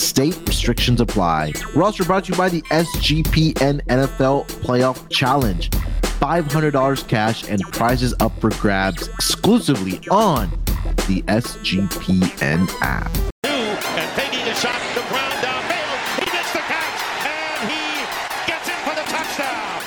State restrictions apply. We're also brought to you by the SGPN NFL Playoff Challenge. $500 cash and prizes up for grabs exclusively on the SGPN app. And taking a shot, the ground downfield. He gets the catch, and he gets in for the touchdown.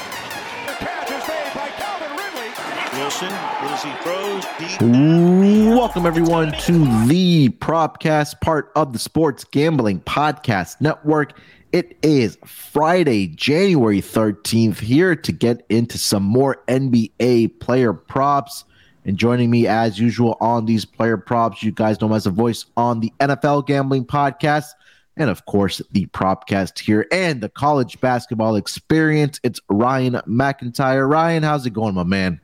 The catch is made by Calvin Ridley. Wilson, as he throws deep. Welcome, everyone, to the Propcast, part of the Sports Gambling Podcast Network. It is Friday, January 13th, here to get into some more NBA player props. And joining me, as usual, on these player props, you guys know him as a voice on the NFL Gambling Podcast. And of course, the Propcast here and the college basketball experience. It's Ryan McIntyre. Ryan, how's it going, my man?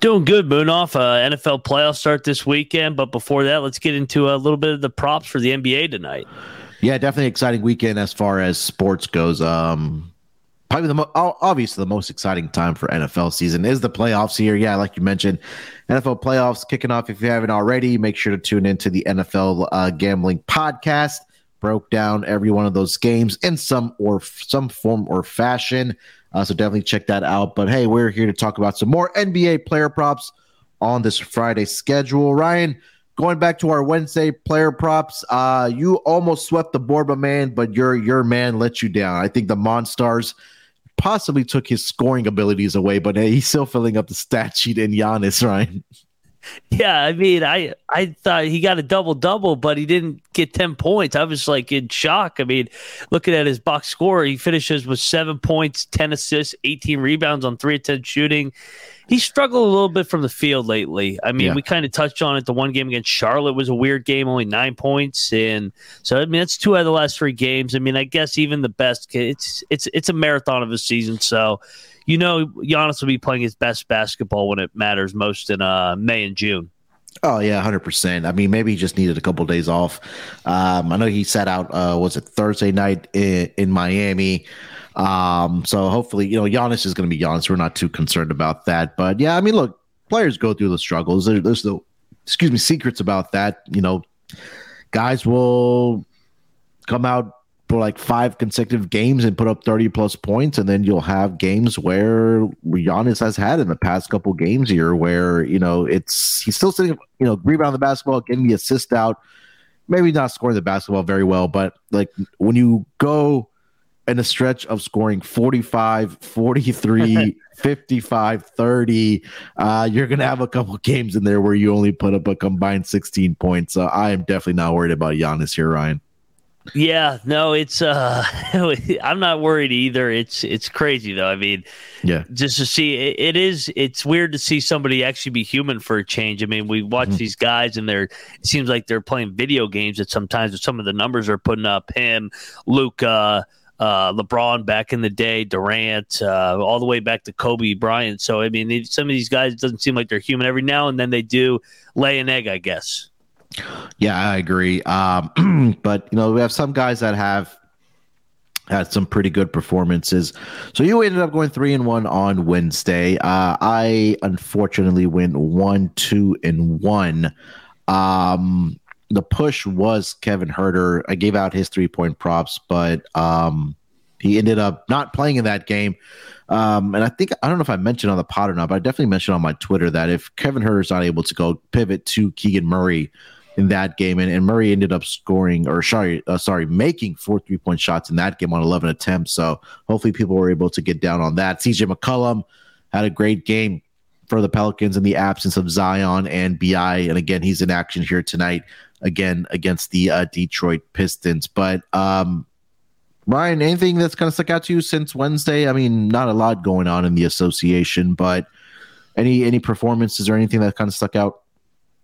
Doing good, Munaf. Uh, NFL playoffs start this weekend, but before that, let's get into a little bit of the props for the NBA tonight. Yeah, definitely exciting weekend as far as sports goes. Um, probably the mo- obviously the most exciting time for NFL season is the playoffs here. Yeah, like you mentioned, NFL playoffs kicking off. If you haven't already, make sure to tune into the NFL uh, gambling podcast. Broke down every one of those games in some or some form or fashion. Uh, so definitely check that out. But hey, we're here to talk about some more NBA player props on this Friday schedule. Ryan, going back to our Wednesday player props, uh, you almost swept the my man, but your your man let you down. I think the Monstars possibly took his scoring abilities away, but hey, he's still filling up the stat sheet in Giannis, Ryan. Yeah, I mean, I I thought he got a double double, but he didn't get ten points. I was like in shock. I mean, looking at his box score, he finishes with seven points, ten assists, eighteen rebounds on three ten shooting. He struggled a little bit from the field lately. I mean, Yeah. we kind of touched on it. The one game against Charlotte was a weird game, only nine points, and so I mean, that's two out of the last three games. I mean, I guess even the best, it's it's it's a marathon of a season, so you know, Giannis will be playing his best basketball when it matters most in uh, May and June. Oh yeah, hundred percent. I mean, maybe he just needed a couple days off. Um, I know he sat out. Uh, was it Thursday night in, in Miami? Um, so hopefully, you know, Giannis is going to be Giannis. We're not too concerned about that. But yeah, I mean, look, players go through the struggles. There, there's no, excuse me, secrets about that. You know, guys will come out for like five consecutive games and put up 30 plus points. And then you'll have games where Giannis has had in the past couple games here where, you know, it's he's still sitting, you know, rebound the basketball, getting the assist out, maybe not scoring the basketball very well, but like when you go in a stretch of scoring 45, 43, 55, 30, uh, you're going to have a couple games in there where you only put up a combined 16 points. So I am definitely not worried about Giannis here, Ryan. Yeah, no, it's uh I'm not worried either. It's it's crazy though. I mean, Yeah. just to see it, it is it's weird to see somebody actually be human for a change. I mean, we watch Mhm. these guys and they're it seems like they're playing video games at sometimes with some of the numbers are putting up him, Luka, uh, LeBron back in the day, Durant, uh, all the way back to Kobe Bryant. So I mean, they, some of these guys doesn't seem like they're human. Every now and then they do lay an egg, I guess. Yeah, I agree. Um, but you know, we have some guys that have had some pretty good performances. So you ended up going three and one on Wednesday. Uh, I unfortunately went one, two, and one. Um, the push was Kevin Huerter. I gave out his three point props, but um, he ended up not playing in that game. Um, and I think I don't know if I mentioned on the pod or not, but I definitely mentioned on my Twitter that if Kevin Huerter's not able to go pivot to Keegan Murray in that game, and, and Murray ended up scoring or sorry, uh, sorry, making four three point shots in that game on eleven attempts. So hopefully people were able to get down on that. CJ McCollum had a great game for the Pelicans in the absence of Zion and BI, and again he's in action here tonight again against the uh, Detroit Pistons. But um, Ryan, anything that's kind of stuck out to you since Wednesday? I mean, not a lot going on in the association, but any any performances or anything that kind of stuck out?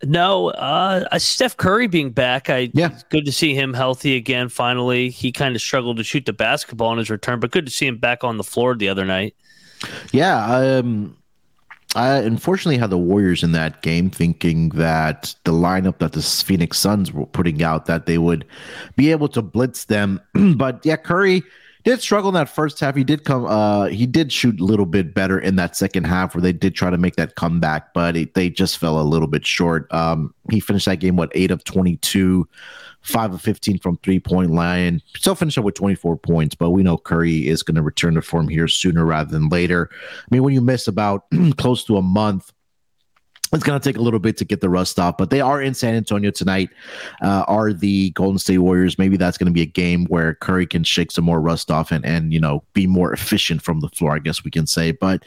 No, uh, Steph Curry being back, I Yeah. good to see him healthy again. Finally, he kind of struggled to shoot the basketball in his return, but good to see him back on the floor the other night. Yeah, um, I unfortunately had the Warriors in that game, thinking that the lineup that the Phoenix Suns were putting out that they would be able to blitz them. but yeah, Curry did struggle in that first half. He did come. Uh, he did shoot a little bit better in that second half, where they did try to make that comeback, but it, they just fell a little bit short. Um, he finished that game what eight of twenty two. Five of fifteen from three point line. Still finish up with twenty four points, but we know Curry is going to return to form here sooner rather than later. I mean, when you miss about close to a month, it's going to take a little bit to get the rust off, but they are in San Antonio tonight. Uh, are the Golden State Warriors? Maybe that's going to be a game where Curry can shake some more rust off and and you know be more efficient from the floor. I guess we can say, but.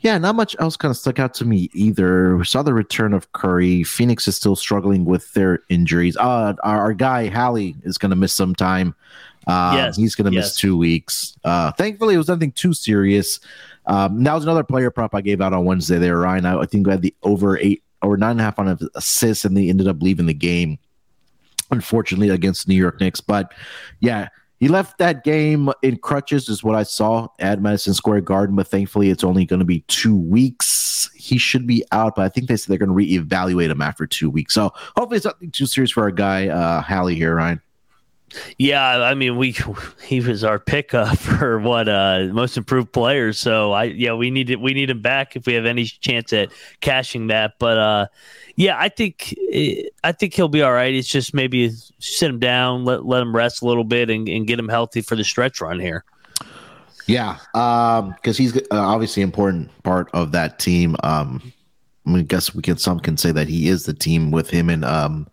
Yeah, not much else kind of stuck out to me either. We saw the return of Curry. Phoenix is still struggling with their injuries. Uh, our, our guy Hallie is going to miss some time. Uh, Yes, he's going to yes. miss two weeks. Uh, thankfully, it was nothing too serious. Um, that was another player prop I gave out on Wednesday there, Ryan. I, I think I had the over eight or nine and a half on assists, and they ended up leaving the game, unfortunately, against New York Knicks. But yeah, he left that game in crutches, is what I saw at Madison Square Garden. But thankfully, it's only going to be two weeks. He should be out, but I think they said they're going to reevaluate him after two weeks. So hopefully, it's nothing too serious for our guy, uh, Hallie here, Ryan. Yeah, I mean, we he was our pickup for what uh most improved players. So I yeah, we need it. We need him back if we have any chance at cashing that. But uh, yeah, I think eh, I think he'll be all right. It's just maybe sit him down, let let him rest a little bit, and, and get him healthy for the stretch run here. Yeah, um, because he's uh, obviously an important part of that team. Um, I, mean, I guess we can some can say that he is the team with him and um,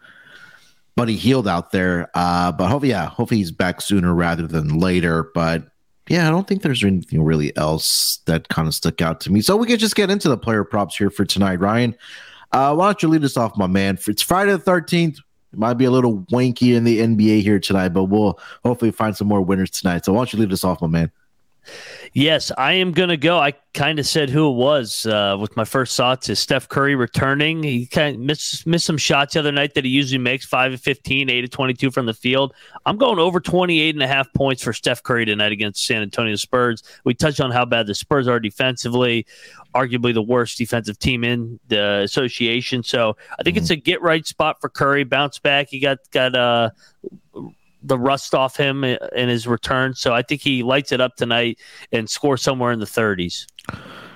Buddy Hield out there. Uh, but hopefully, yeah, hopefully he's back sooner rather than later. But yeah, I don't think there's anything really else that kind of stuck out to me. So we could just get into the player props here for tonight, Ryan. Uh, why don't you lead us off, my man? It's Friday the thirteenth. It might be a little wanky in the NBA here tonight, but we'll hopefully find some more winners tonight. So why don't you lead us off, my man? Yes, I am going to go. I kind of said who it was uh, with my first thoughts is Steph Curry returning. He kind of missed, missed some shots the other night that he usually makes 5 of 15, 8 of 22 from the field. I'm going over 28 and a half points for Steph Curry tonight against San Antonio Spurs. We touched on how bad the Spurs are defensively, arguably the worst defensive team in the association. So I think it's a get right spot for Curry. Bounce back. He got, got, uh, the rust off him in his return. So I think he lights it up tonight and scores somewhere in the 30s.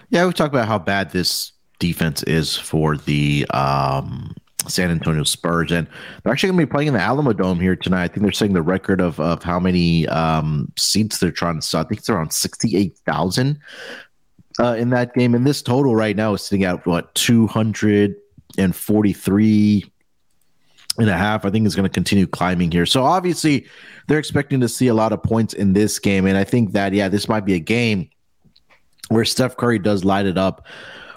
Yeah, we talked about how bad this defense is for the um, San Antonio Spurs, and they're actually going to be playing in the Alamo Dome here tonight. I think they're setting the record of of how many um, seats they're trying to sell. I think it's around sixty eight thousand uh, in that game, and this total right now is sitting at what two hundred and forty three and a half. I think is going to continue climbing here. So obviously, they're expecting to see a lot of points in this game, and I think that yeah, this might be a game where Steph Curry does light it up.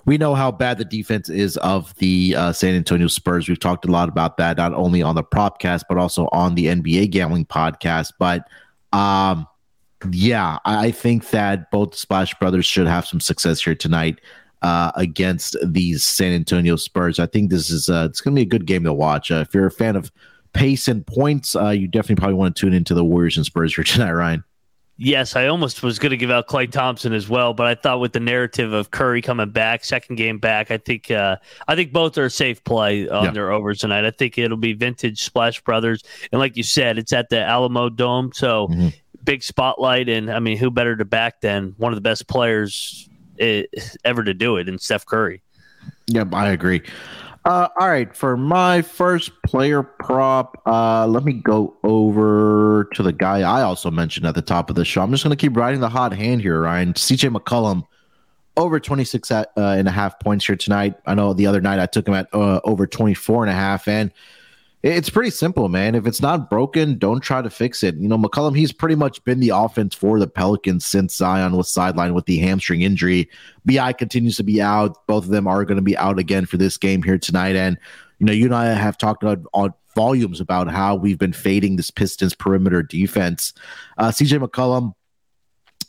We know how bad the defense is of the uh, San Antonio Spurs. We've talked a lot about that, not only on the Propcast, but also on the NBA Gambling Podcast. But um, yeah, I I think that both Splash Brothers should have some success here tonight uh, against these San Antonio Spurs. I think this is uh, it's going to be a good game to watch. Uh, if you're a fan of pace and points, uh, you definitely probably want to tune into the Warriors and Spurs here tonight, Ryan. Yes, I almost was going to give out Klay Thompson as well, but I thought with the narrative of Curry coming back, second game back, I think uh, I think both are a safe play on Yeah. their overs tonight. I think it'll be vintage Splash Brothers, and like you said, it's at the Alamo Dome, so Mhm. big spotlight. And I mean, who better to back than one of the best players eh, ever to do it, in Steph Curry? Yep, I agree. Uh, all right, for my first player prop, uh, let me go over to the guy I also mentioned at the top of the show. I'm just going to keep riding the hot hand here, Ryan. CJ McCollum over 26 at, uh, and a half points here tonight. I know the other night I took him at uh, over 24 and a half, and it's pretty simple, man. If it's not broken, don't try to fix it. You know, McCollum, he's pretty much been the offense for the Pelicans since Zion was sidelined with the hamstring injury. BI continues to be out. Both of them are going to be out again for this game here tonight. And, you know, you and I have talked about on volumes about how we've been fading this Pistons perimeter defense. Uh, CJ McCollum,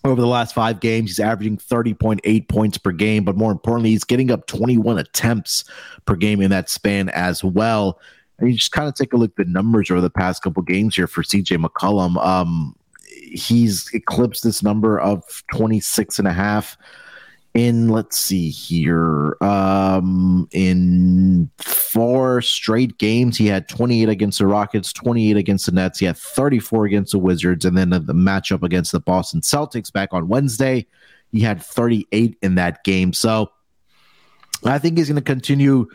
over the last five games. He's averaging 30.8 points per game, but more importantly, he's getting up 21 attempts per game in that span as well. And you just kind of take a look at the numbers over the past couple games here for CJ McCollum. Um, he's eclipsed this number of 26 and a half in let's see here um in four straight games. He had 28 against the rockets 28 against the nets. He had 34 against the wizards and then the, matchup against the boston celtics back on wednesday. He had 38 in that game. So i think he's going to continue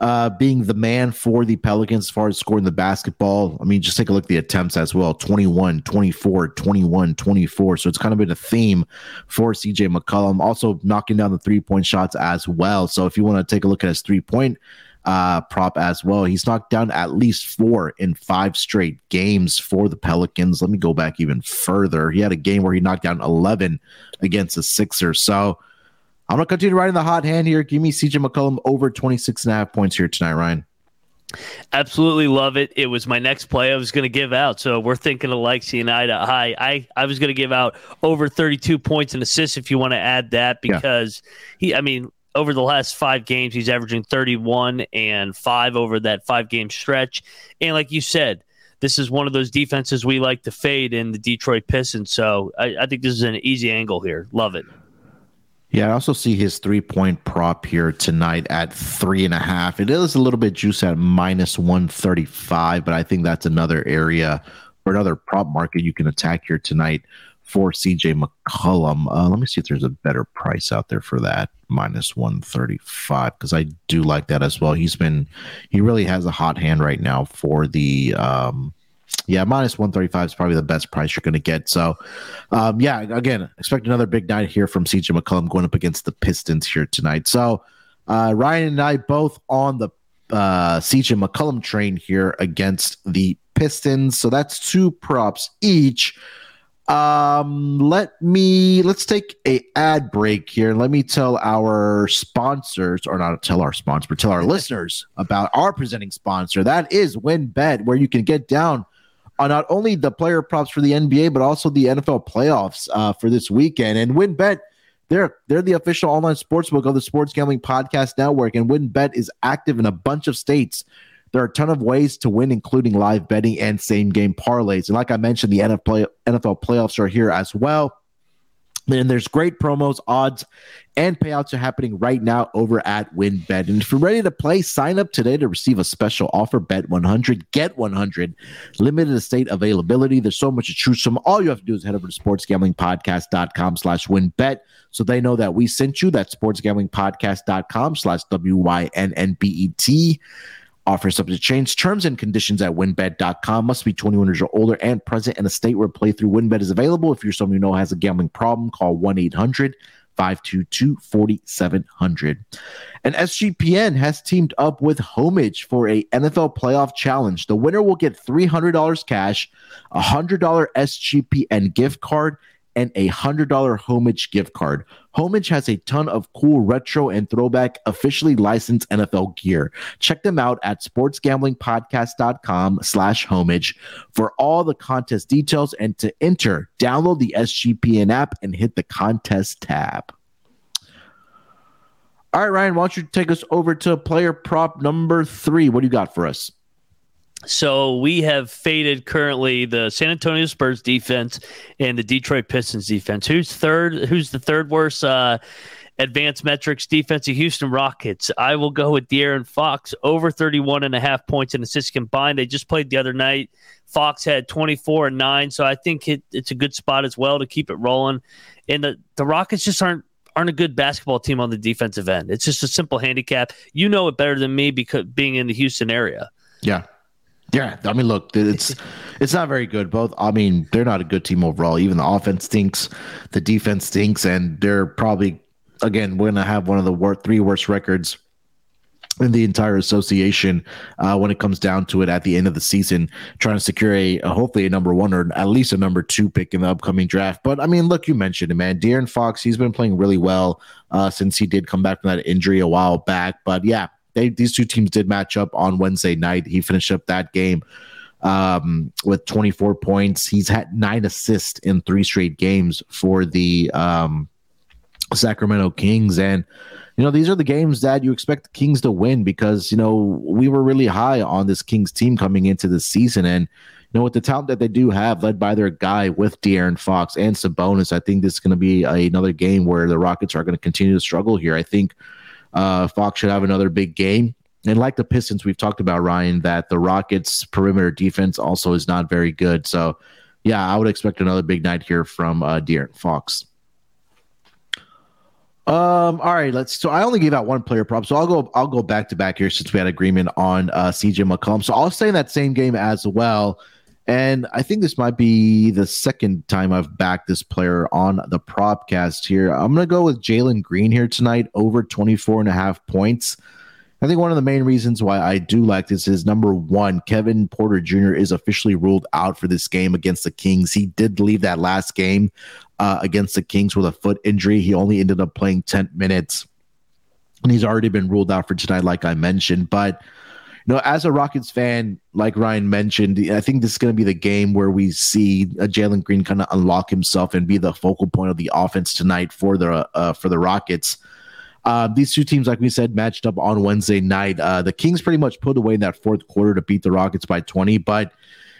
uh, being the man for the Pelicans as far as scoring the basketball. I mean, just take a look at the attempts as well 21, 24, 21, 24. So it's kind of been a theme for CJ McCollum. Also knocking down the three point shots as well. So if you want to take a look at his three point uh, prop as well, he's knocked down at least four in five straight games for the Pelicans. Let me go back even further. He had a game where he knocked down 11 against the Sixers. So, I'm going to continue riding the hot hand here. Give me CJ McCollum over 26 and a half points here tonight, Ryan. Absolutely love it. It was my next play I was going to give out. So we're thinking alike, seeing eye to eye. I, I was going to give out over 32 points and assists if you want to add that because yeah. he, I mean, over the last five games, he's averaging 31 and five over that five game stretch. And like you said, this is one of those defenses we like to fade in the Detroit Pistons. So I, I think this is an easy angle here. Love it. Yeah, I also see his three point prop here tonight at three and a half. It is a little bit juice at minus 135, but I think that's another area or another prop market you can attack here tonight for CJ McCollum. Uh, let me see if there's a better price out there for that minus 135 because I do like that as well. He's been, he really has a hot hand right now for the, um, yeah, minus 135 is probably the best price you're going to get. So, um, yeah, again, expect another big night here from CJ McCollum going up against the Pistons here tonight. So, uh, Ryan and I both on the uh, CJ McCollum train here against the Pistons. So that's two props each. Um, let me let's take a ad break here. Let me tell our sponsors, or not tell our sponsor, but tell our listeners about our presenting sponsor. That is WynnBET, where you can get down on not only the player props for the NBA, but also the NFL playoffs uh, for this weekend. And WynnBET, they're they're the official online sportsbook of the Sports Gambling Podcast Network, and WynnBET is active in a bunch of states. There are a ton of ways to win, including live betting and same game parlays. And like I mentioned, the NFL playoffs are here as well. And there's great promos, odds, and payouts are happening right now over at WynnBET. And if you're ready to play, sign up today to receive a special offer. Bet 100, get 100. Limited estate availability. There's so much to choose from. All you have to do is head over to sportsgamblingpodcast.com slash WynnBET so they know that we sent you. That's sportsgamblingpodcast.com slash W-Y-N-N-B-E-T. Offer subject to change. Terms and conditions at wynnbet.com. Must be 21 years or older and present in a state where playthrough WynnBET is available. If you're someone you know has a gambling problem, call 1 800 522 4700. And SGPN has teamed up with Homage for a NFL playoff challenge. The winner will get $300 cash, a $100 SGPN gift card, and a $100 Homage gift card. Homage has a ton of cool retro and throwback officially licensed NFL gear. Check them out at sportsgamblingpodcast.com slash homage for all the contest details and to enter, download the SGPN app and hit the contest tab. All right, Ryan, why don't you take us over to player prop number three? What do you got for us? So we have faded currently the San Antonio Spurs defense and the Detroit Pistons defense. Who's third? Who's the third worst uh, advanced metrics defense? The Houston Rockets. I will go with De'Aaron Fox over 31 and a half points in assists combined. They just played the other night. Fox had 24 and 9, so I think it, it's a good spot as well to keep it rolling. And the, the Rockets just aren't aren't a good basketball team on the defensive end. It's just a simple handicap. You know it better than me because being in the Houston area. Yeah. Yeah, I mean, look, it's it's not very good. Both, I mean, they're not a good team overall. Even the offense stinks, the defense stinks, and they're probably again we're gonna have one of the wor- three worst records in the entire association uh, when it comes down to it at the end of the season, trying to secure a, a, hopefully a number one or at least a number two pick in the upcoming draft. But I mean, look, you mentioned it, man. De'Aaron Fox, he's been playing really well uh, since he did come back from that injury a while back. But yeah, they these two teams did match up on Wednesday night. He finished up that game um, with 24 points. He's had nine assists in three straight games for the um, Sacramento Kings. And, you know, these are the games that you expect the Kings to win because, you know, we were really high on this Kings team coming into the season. And, you know, with the talent that they do have, led by their guy with De'Aaron Fox and Sabonis, I think this is going to be a, another game where the Rockets are going to continue to struggle here. I think uh, Fox should have another big game. And like the Pistons, we've talked about, Ryan, that the Rockets' perimeter defense also is not very good. So, yeah, I would expect another big night here from uh, De'Aaron Fox. Um. All right. Let's. So I only gave out one player prop. So I'll go. I'll go back to back here since we had agreement on uh, CJ McCollum. So I'll stay in that same game as well. And I think this might be the second time I've backed this player on the propcast here. I'm going to go with Jalen Green here tonight over 24 and a half points. I think one of the main reasons why I do like this is number one, Kevin Porter Jr. is officially ruled out for this game against the Kings. He did leave that last game uh, against the Kings with a foot injury. He only ended up playing 10 minutes, and he's already been ruled out for tonight, like I mentioned. But know, as a Rockets fan, like Ryan mentioned, I think this is going to be the game where we see Jalen Green kind of unlock himself and be the focal point of the offense tonight for the uh, for the Rockets. Uh, these two teams, like we said, matched up on Wednesday night. Uh, the Kings pretty much put away in that fourth quarter to beat the Rockets by 20. But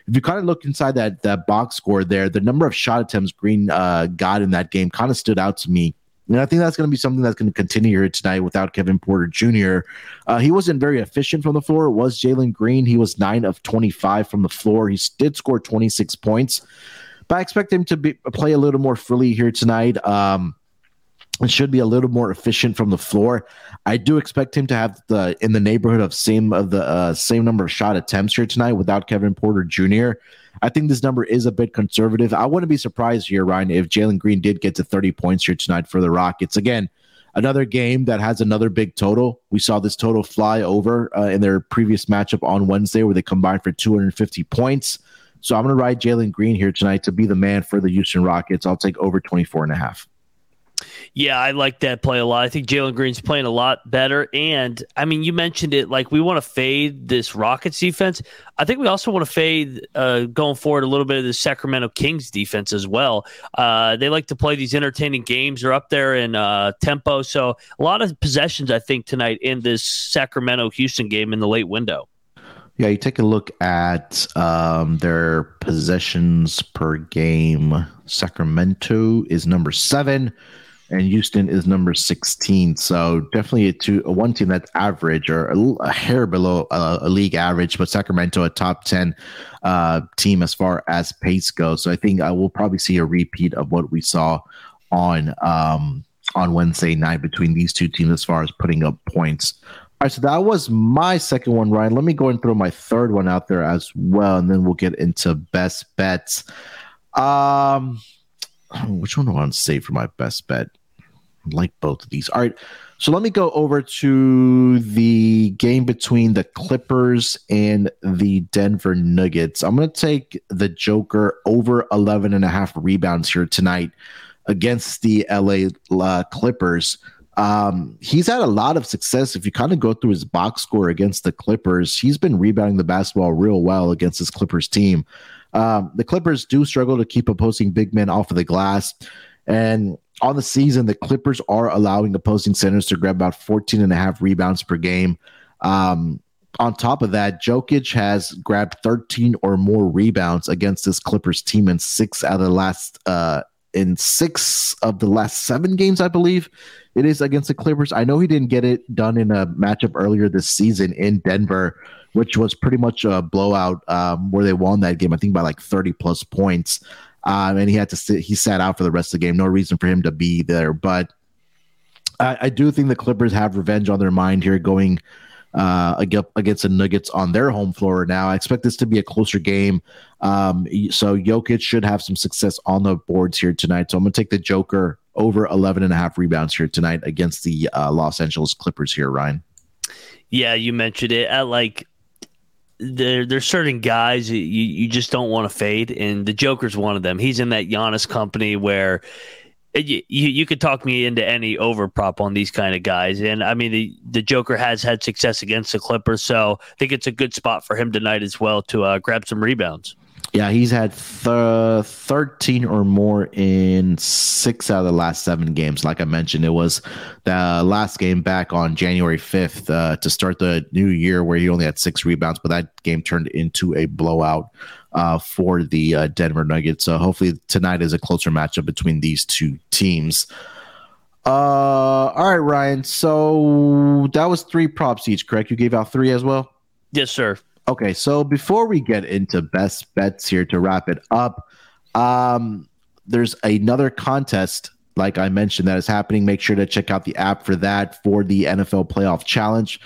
if you kind of look inside that that box score there, the number of shot attempts Green uh, got in that game kind of stood out to me. And I think that's going to be something that's going to continue here tonight without Kevin Porter Jr. Uh, he wasn't very efficient from the floor. It was Jalen Green. He was nine of 25 from the floor. He did score 26 points, but I expect him to be, play a little more freely here tonight. Um, it should be a little more efficient from the floor. I do expect him to have the in the neighborhood of same of the uh, same number of shot attempts here tonight without Kevin Porter Jr. I think this number is a bit conservative. I wouldn't be surprised here, Ryan, if Jalen Green did get to 30 points here tonight for the Rockets. Again, another game that has another big total. We saw this total fly over uh, in their previous matchup on Wednesday where they combined for 250 points. So I'm going to ride Jalen Green here tonight to be the man for the Houston Rockets. I'll take over 24 and a half. Yeah, I like that play a lot. I think Jalen Green's playing a lot better. And I mean, you mentioned it like we want to fade this Rockets defense. I think we also want to fade uh, going forward a little bit of the Sacramento Kings defense as well. Uh, they like to play these entertaining games. They're up there in uh, tempo. So a lot of possessions, I think, tonight in this Sacramento Houston game in the late window. Yeah, you take a look at um, their possessions per game. Sacramento is number seven and Houston is number 16. So definitely a two, a one team that's average or a, a hair below a, a, league average, but Sacramento a top 10 uh, team as far as pace goes. So I think I will probably see a repeat of what we saw on um, on Wednesday night between these two teams as far as putting up points. All right, so that was my second one, Ryan. Let me go and throw my third one out there as well, and then we'll get into best bets. Um, which one do I want to save for my best bet? Like both of these. All right. So let me go over to the game between the Clippers and the Denver Nuggets. I'm going to take the Joker over 11 and a half rebounds here tonight against the LA uh, Clippers. Um, he's had a lot of success. If you kind of go through his box score against the Clippers, he's been rebounding the basketball real well against his Clippers team. Um, the Clippers do struggle to keep opposing big men off of the glass. And on the season, the Clippers are allowing opposing centers to grab about 14 and a half rebounds per game. Um, on top of that, Jokic has grabbed 13 or more rebounds against this Clippers team in six out of the last uh, in six of the last seven games, I believe it is against the Clippers. I know he didn't get it done in a matchup earlier this season in Denver, which was pretty much a blowout um, where they won that game, I think by like 30 plus points um, and he had to sit, he sat out for the rest of the game. No reason for him to be there, but I, I do think the Clippers have revenge on their mind here, going uh, against the Nuggets on their home floor. Now, I expect this to be a closer game, um, so Jokic should have some success on the boards here tonight. So I'm going to take the Joker over 11 and a half rebounds here tonight against the uh, Los Angeles Clippers here, Ryan. Yeah, you mentioned it. At like there there's certain guys you, you just don't want to fade, and the Joker's one of them. He's in that Giannis company where you, you could talk me into any over prop on these kind of guys. And I mean, the, the Joker has had success against the Clippers. So I think it's a good spot for him tonight as well to uh, grab some rebounds. Yeah, he's had th- 13 or more in six out of the last seven games. Like I mentioned, it was the last game back on January 5th uh, to start the new year where he only had six rebounds, but that game turned into a blowout uh, for the uh, Denver Nuggets. So hopefully tonight is a closer matchup between these two teams. Uh, all right, Ryan. So that was three props each, correct? You gave out three as well? Yes, sir. Okay, so before we get into best bets here to wrap it up, um, there's another contest, like I mentioned, that is happening. Make sure to check out the app for that for the NFL Playoff Challenge.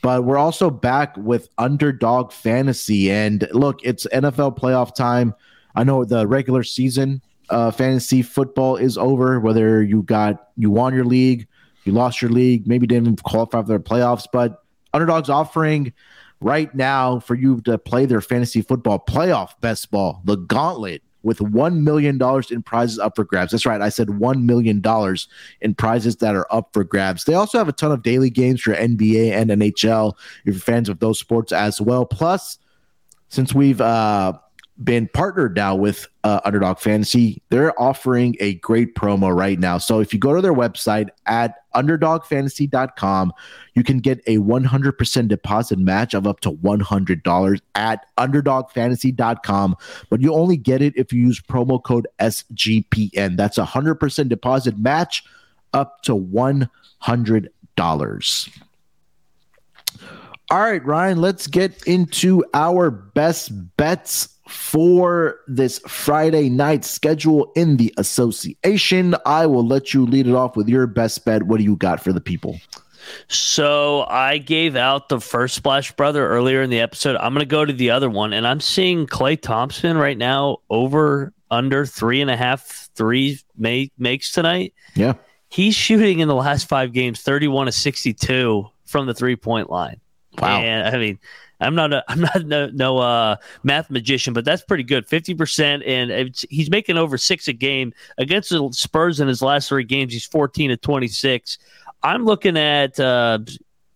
But we're also back with Underdog Fantasy. And look, it's NFL playoff time. I know the regular season uh, fantasy football is over, whether you got, you won your league, you lost your league, maybe didn't qualify for the playoffs, but Underdog's offering right now for you to play their fantasy football playoff best ball, the gauntlet with $1 million in prizes up for grabs. That's right. I said $1 million in prizes that are up for grabs. They also have a ton of daily games for NBA and NHL if you're fans of those sports as well. Plus, since we've uh, been partnered now with uh, Underdog Fantasy. They're offering a great promo right now. So if you go to their website at underdogfantasy.com, you can get a 100% deposit match of up to $100 at underdogfantasy.com. But you only get it if you use promo code SGPN. That's a 100% deposit match up to $100. All right, Ryan, let's get into our best bets for this Friday night schedule in the association. I will let you lead it off with your best bet. What do you got for the people? So I gave out the first Splash Brother earlier in the episode. I'm going to go to the other one, and I'm seeing Klay Thompson right now over under three and a half three make, makes tonight. Yeah. He's shooting in the last five games 31 to 62 from the three point line. Wow. And I mean, I'm not a I'm not no, no uh, math magician, but that's pretty good. Fifty percent, and he's making over six a game against the Spurs in his last three games. He's 14 to 26. I'm looking at uh,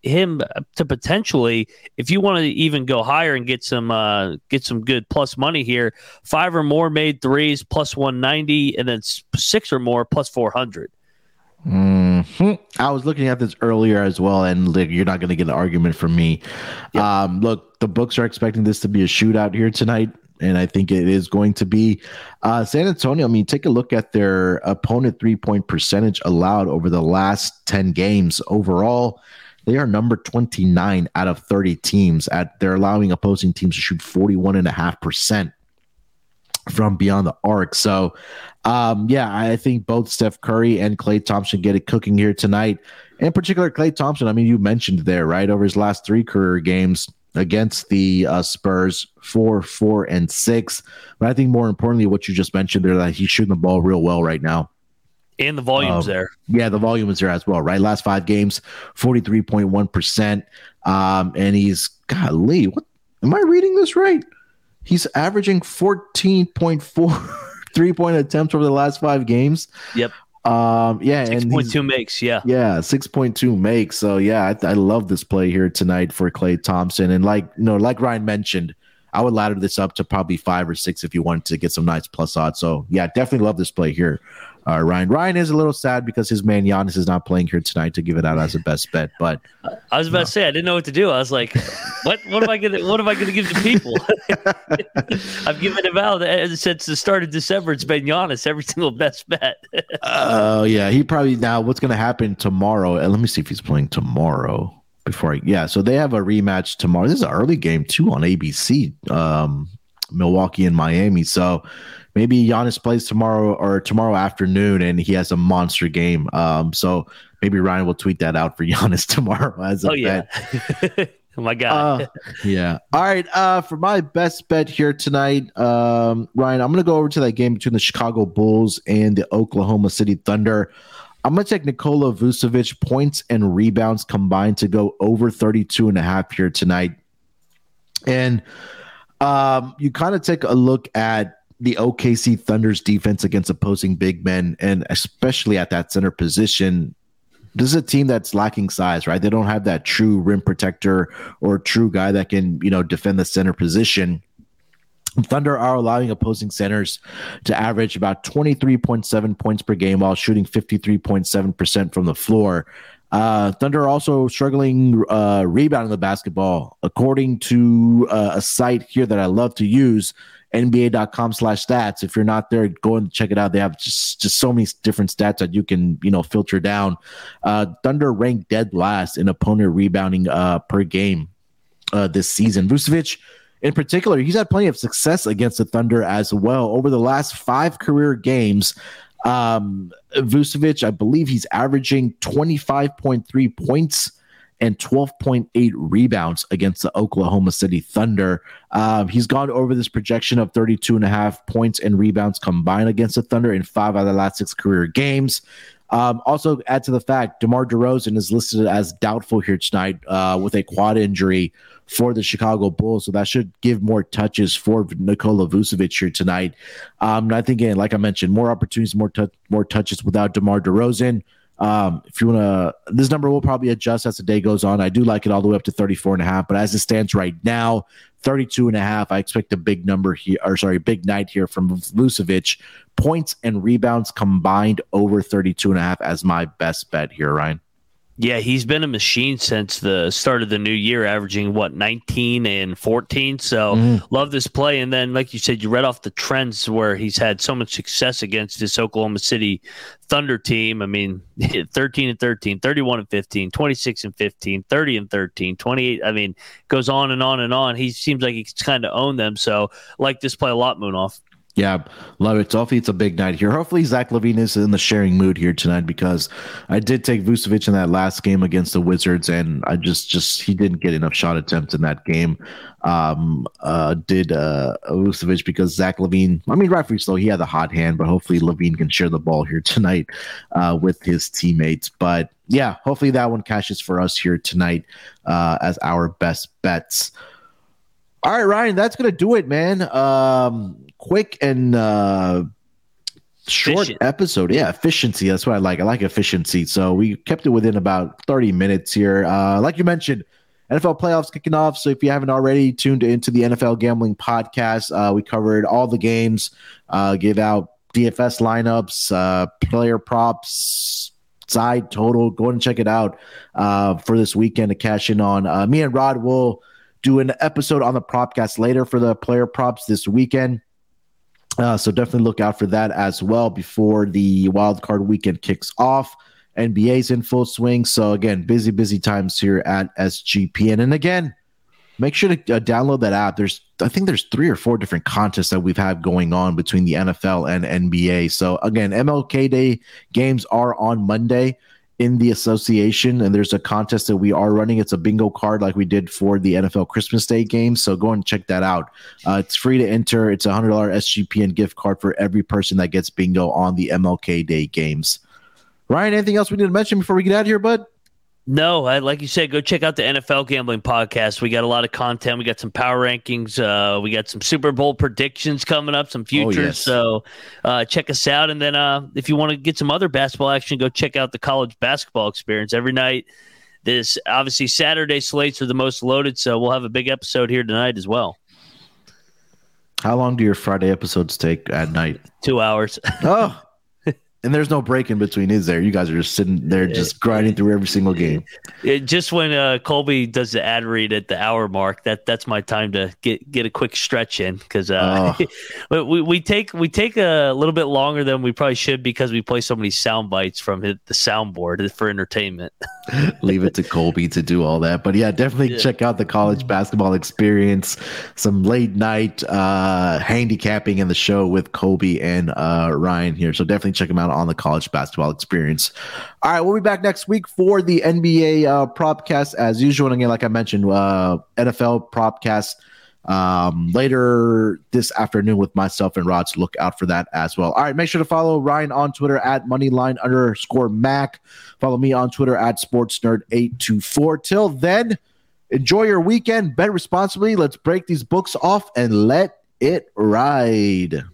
him to potentially, if you want to even go higher and get some uh, get some good plus money here, five or more made threes plus 190, and then six or more plus 400. Mm-hmm. I was looking at this earlier as well, and like, you're not going to get an argument from me. Yep. Um, look, the books are expecting this to be a shootout here tonight, and I think it is going to be. Uh, San Antonio, I mean, take a look at their opponent three point percentage allowed over the last 10 games. Overall, they are number 29 out of 30 teams at they're allowing opposing teams to shoot 41.5% from beyond the arc. So, um, yeah, I think both Steph Curry and Klay Thompson get it cooking here tonight. In particular, Klay Thompson, I mean, you mentioned there, right? Over his last three career games against the uh, Spurs, four, four, and six. But I think more importantly, what you just mentioned there, that he's shooting the ball real well right now. And the volume's um, there. Yeah, the volume is there as well, right? Last five games, 43.1%. Um, and he's, golly, what am I reading this right? He's averaging 14.4 three point attempts over the last five games. Yep. Um, yeah, six point two makes, yeah, yeah, six point two makes. So yeah, I, I, love this play here tonight for Klay Thompson, and like you know, like Ryan mentioned, I would ladder this up to probably five or six if you wanted to get some nice plus odds. So yeah, definitely love this play here uh, Ryan. Ryan is a little sad because his man Giannis is not playing here tonight to give it out as a best bet. But I was about to say I didn't know what to do. I was like, what what am I gonna what am I gonna give to people? I've given him out since the start of December. It's been Giannis every single best bet. Oh uh, yeah, he probably now. What's gonna happen tomorrow? Uh, let me see if he's playing tomorrow. Before I, yeah, so they have a rematch tomorrow. This is an early game too on ABC. Um, Milwaukee and Miami. So maybe Giannis plays tomorrow or tomorrow afternoon and he has a monster game. Um, so maybe Ryan will tweet that out for Giannis tomorrow as a oh, bet. Yeah. oh my god. Uh, yeah. All right. Uh, for my best bet here tonight, um, Ryan, I'm gonna go over to that game between the Chicago Bulls and the Oklahoma City Thunder. I'm going to take Nikola Vucevic points and rebounds combined to go over 32 and a half here tonight. And um, you kind of take a look at the OKC Thunder's defense against opposing big men, and especially at that center position, this is a team that's lacking size, right? They don't have that true rim protector or true guy that can, you know, defend the center position. Thunder are allowing opposing centers to average about 23.7 points per game while shooting 53.7% from the floor. Uh, Thunder are also struggling uh, rebounding the basketball. According to uh, a site here that I love to use, nba.com slash stats. If you're not there, go and check it out. They have just, just so many different stats that you can, you know, filter down. Uh, Thunder ranked dead last in opponent rebounding uh, per game uh, this season. Vucevic, in particular, he's had plenty of success against the Thunder as well. Over the last five career games, um, Vucevic, I believe he's averaging 25.3 points and 12.8 rebounds against the Oklahoma City Thunder. Um, he's gone over this projection of 32 and a half points and rebounds combined against the Thunder in five out of the last six career games. Um, also, add to the fact DeMar DeRozan is listed as doubtful here tonight uh, with a quad injury for the Chicago Bulls. So that should give more touches for Nikola Vucevic here tonight. Um, and I think, again, like I mentioned, more opportunities, more, t- more touches without DeMar DeRozan. Um, if you want to, this number will probably adjust as the day goes on. I do like it all the way up to 34 and a half, but as it stands right now, 32 and a half, I expect a big number here, or sorry, big night here from Vucevic. Points and rebounds combined over 32 and a half as my best bet here, Ryan. Yeah, he's been a machine since the start of the new year, averaging what 19 and 14. So mm. love this play. And then, like you said, you read off the trends where he's had so much success against this Oklahoma City Thunder team. I mean, 13 and 13, 31 and 15, 26 and 15, 30 and 13, 28. I mean, goes on and on and on. He seems like he's kind of owned them. So like this play a lot, Munaf. Yeah, love it. Hopefully it's a big night here. Hopefully Zach LaVine is in the sharing mood here tonight because I did take Vucevic in that last game against the Wizards, and I just just he didn't get enough shot attempts in that game. Um, uh, did uh Vucevic because Zach LaVine? I mean, rightfully so. He had the hot hand, but hopefully LaVine can share the ball here tonight uh, with his teammates. But yeah, hopefully that one cashes for us here tonight uh, as our best bets. All right, Ryan, that's gonna do it, man. Um, quick and uh, short Efficient. episode. Yeah, efficiency. That's what I like. I like efficiency. So we kept it within about 30 minutes here. Uh, like you mentioned, NFL playoffs kicking off. So if you haven't already tuned into the NFL Gambling Podcast, uh, we covered all the games, uh, give out DFS lineups, uh, player props, side total. Go and check it out uh, for this weekend to cash in on. Uh, me and Rod will do an episode on the propcast later for the player props this weekend. Uh, so definitely look out for that as well before the wild card weekend kicks off. NBA's in full swing. So again, busy, busy times here at SGPN. And again, make sure to uh, download that app. There's, I think there's three or four different contests that we've had going on between the NFL and NBA. So again, MLK Day games are on Monday in the association, and there's a contest that we are running. It's a bingo card like we did for the NFL Christmas Day game. So go and check that out. Uh, it's free to enter. It's a hundred dollar SGPN gift card for every person that gets bingo on the MLK Day games. Ryan, anything else we need to mention before we get out of here, bud? No, I, like you said, go check out the NFL Gambling Podcast. We got a lot of content. We got some power rankings. Uh, we got some Super Bowl predictions coming up, some futures. Oh, yes. So uh, check us out. And then uh, if you want to get some other basketball action, go check out the college basketball experience every night. This obviously Saturday slates are the most loaded, so we'll have a big episode here tonight as well. How long do your Friday episodes take at night? Two hours. oh, and there's no break in between, is there? You guys are just sitting there, just grinding through every single game. It, just when uh, Colby does the ad read at the hour mark, that that's my time to get get a quick stretch in because uh, oh. we we take we take a little bit longer than we probably should because we play so many sound bites from the soundboard for entertainment. Leave it to Colby to do all that, but yeah, definitely yeah. check out the college basketball experience. Some late night uh, handicapping in the show with Colby and uh, Ryan here, so definitely check them out on the college basketball experience. All right, we'll be back next week for the NBA uh, propcast as usual. And again, like I mentioned, uh, NFL propcast um, later this afternoon with myself and Rod. So look out for that as well. All right, make sure to follow Ryan on Twitter at moneyline underscore Mac. Follow me on Twitter at sportsnerd824. Till then, enjoy your weekend, bet responsibly. Let's break these books off and let it ride.